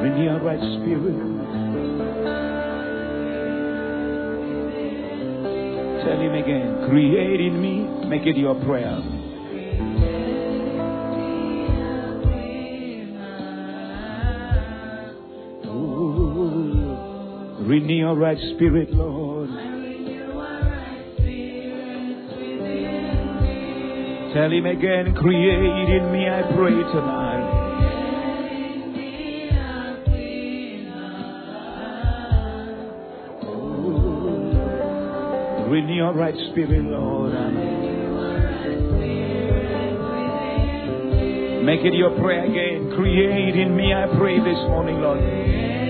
S1: Renew a right spirit. Tell him again, create in me, make it your prayer. Renew your right spirit, Lord. Tell him again, create in me, I pray tonight. Renew your right spirit, Lord. Make it your prayer again. Create in me, I pray this morning, Lord.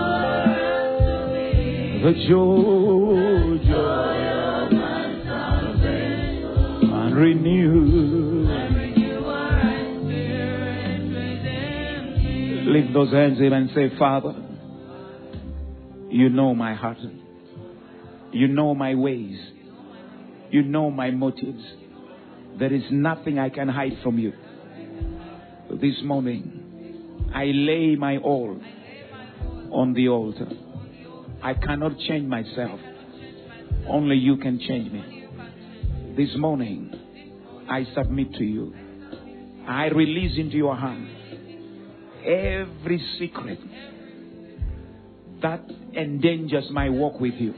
S1: the joy, joy of my salvation, and renew. Lift those hands in and say, Father, you know my heart. You know my ways. You know my motives. There is nothing I can hide from you. This morning, I lay my all on the altar. I cannot change myself. Only you can change me. This morning, I submit to you. I release into your hands every secret that endangers my walk with you.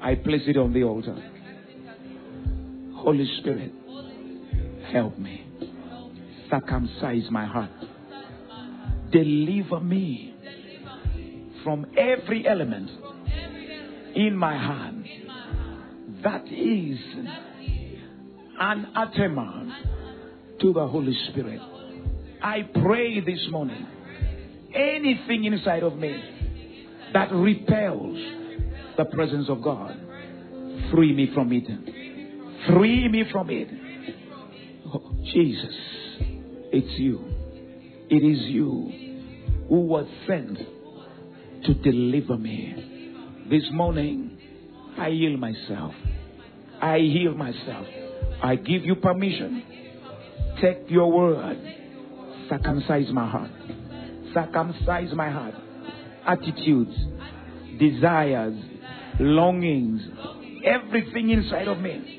S1: I place it on the altar. Holy Spirit, help me. Circumcise my heart. Deliver me from every element in my heart that is anathema to the Holy Spirit. I pray this morning anything inside of me that repels the presence of God, free me from it. Free me from it. Oh, Jesus, it's you. It is you who was sent to deliver me. This morning, I yield myself. I heal myself. I give you permission. Take your word. Circumcise my heart. Circumcise my heart. Attitudes, desires, longings, everything inside of me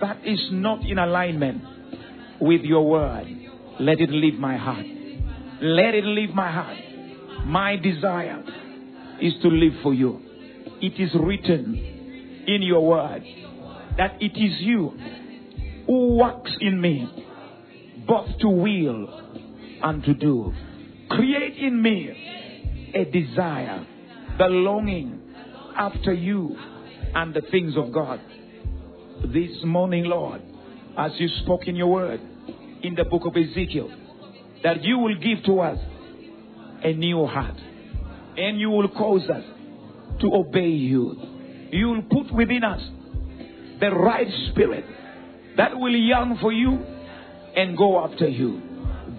S1: that is not in alignment with your word. Let it leave my heart. Let it leave my heart. My desire is to live for you. It is written in your word that it is you who works in me both to will and to do. Create in me a desire, the longing after you and the things of God. This morning, Lord, as you spoke in your word in the book of Ezekiel, that you will give to us a new heart and you will cause us to obey you. You will put within us the right spirit that will yearn for you and go after you.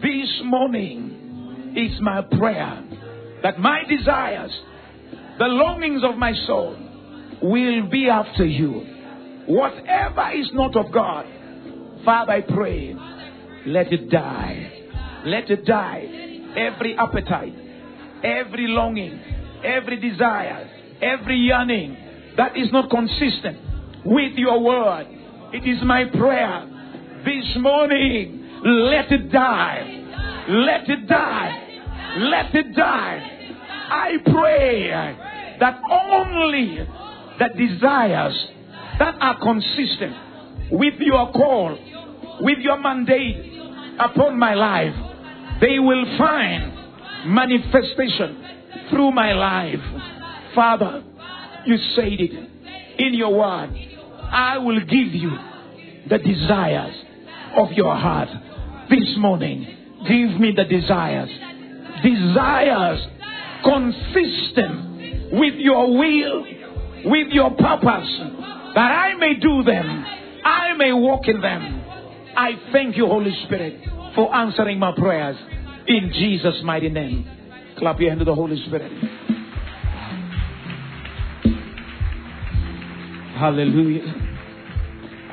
S1: This morning is my prayer that my desires, the longings of my soul, will be after you. Whatever is not of God, Father, I pray, let it die. Let it die. Every appetite, every longing, every desire, every yearning that is not consistent with your word. It is my prayer this morning. Let it die. Let it die. Let it die. I pray that only the desires that are consistent with your call, with your mandate upon my life, they will find manifestation through my life. Father, you said it in your word. I will give you the desires of your heart. This morning, give me the desires. Desires consistent with your will, with your purpose, that I may do them, I may walk in them. I thank you, Holy Spirit, for answering my prayers in Jesus' mighty name. Clap your hand to the Holy Spirit. Hallelujah.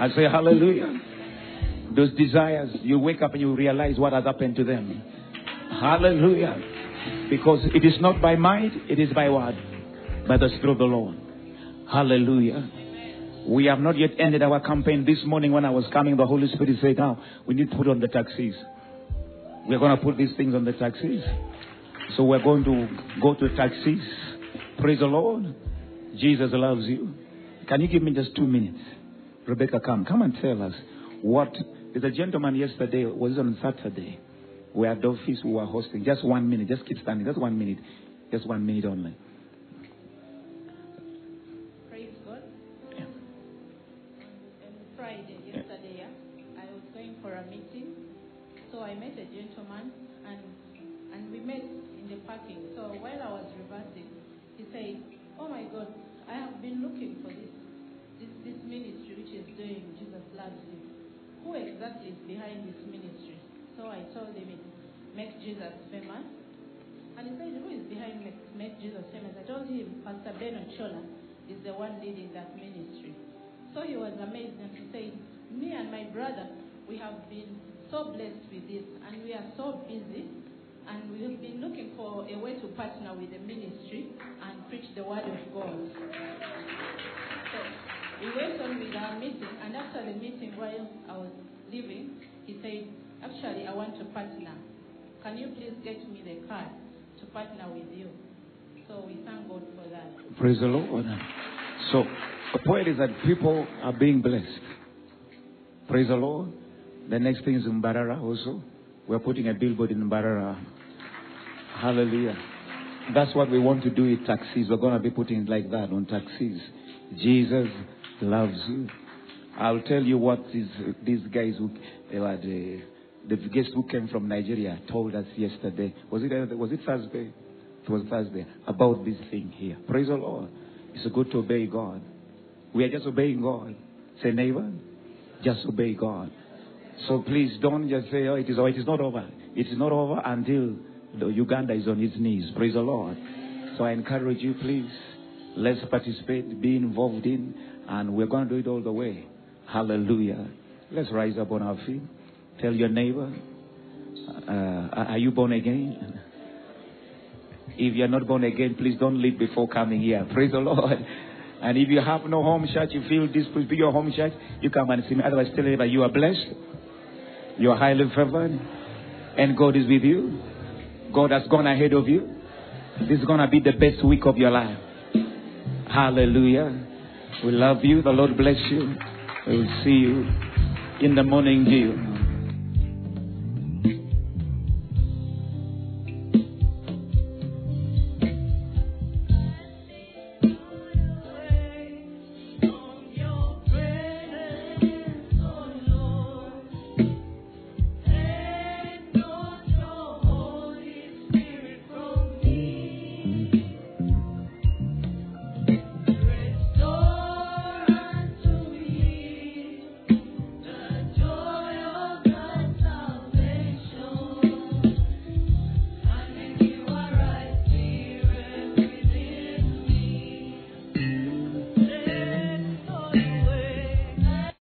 S1: I say hallelujah. Those desires, you wake up and you realize what has happened to them. Hallelujah. Because it is not by might, it is by what? By the Spirit of the Lord. Hallelujah. We have not yet ended our campaign. This morning when I was coming, the Holy Spirit said, now we need to put on the taxis. We're going to put these things on the taxis. So we're going to go to taxis. Praise the Lord. Jesus loves you. Can you give me just two minutes? Rebecca, come. Come and tell us what There's a gentleman yesterday, was it on Saturday, we had office, we were hosting. Just one minute, just keep standing, just one minute. Just one minute only.
S2: Parking. So while I was reversing, he said, Oh my God, I have been looking for this this, this ministry which is doing Jesus Loves You. Who exactly is behind this ministry? So I told him Make Jesus Famous. And he said, Who is behind Make, Make Jesus Famous? I told him Pastor Ben Ochola is the one leading that ministry. So he was amazed and he said, Me and my brother, we have been so blessed with this and we are so busy and we have been looking for a way to partner with the ministry and preach the word of God. So we went on with our meeting and after the meeting while I was leaving, he said, Actually I want to partner. Can you please get me the card to partner with you? So we thank God for that.
S1: Praise the Lord. So, the point is that people are being blessed. Praise the Lord. The next thing is Mbarara also. We're putting a billboard in Mbarara. Hallelujah. That's what we want to do with taxis. We're going to be putting it like that on taxis. Jesus loves you. I'll tell you what these, these guys who they were the, the guests who came from Nigeria told us yesterday. Was it, uh, was it Thursday? It was Thursday. About this thing here. Praise the Lord. It's good to obey God. We are just obeying God. Say, neighbor, just obey God. So please don't just say, oh, it is, oh, it is not over. It is not over until Uganda is on its knees. Praise the Lord. So I encourage you, please, let's participate, be involved in, and we're going to do it all the way. Hallelujah. Let's rise up on our feet. Tell your neighbor, uh, are you born again? If you're not born again, please don't leave before coming here. Praise the Lord. And if you have no home church, you feel this could be your home church, you come and see me. Otherwise, tell everybody you are blessed, you are highly favored, and God is with you. God has gone ahead of you. This is going to be the best week of your life. Hallelujah. We love you. The Lord bless you. We will see you in the morning dew.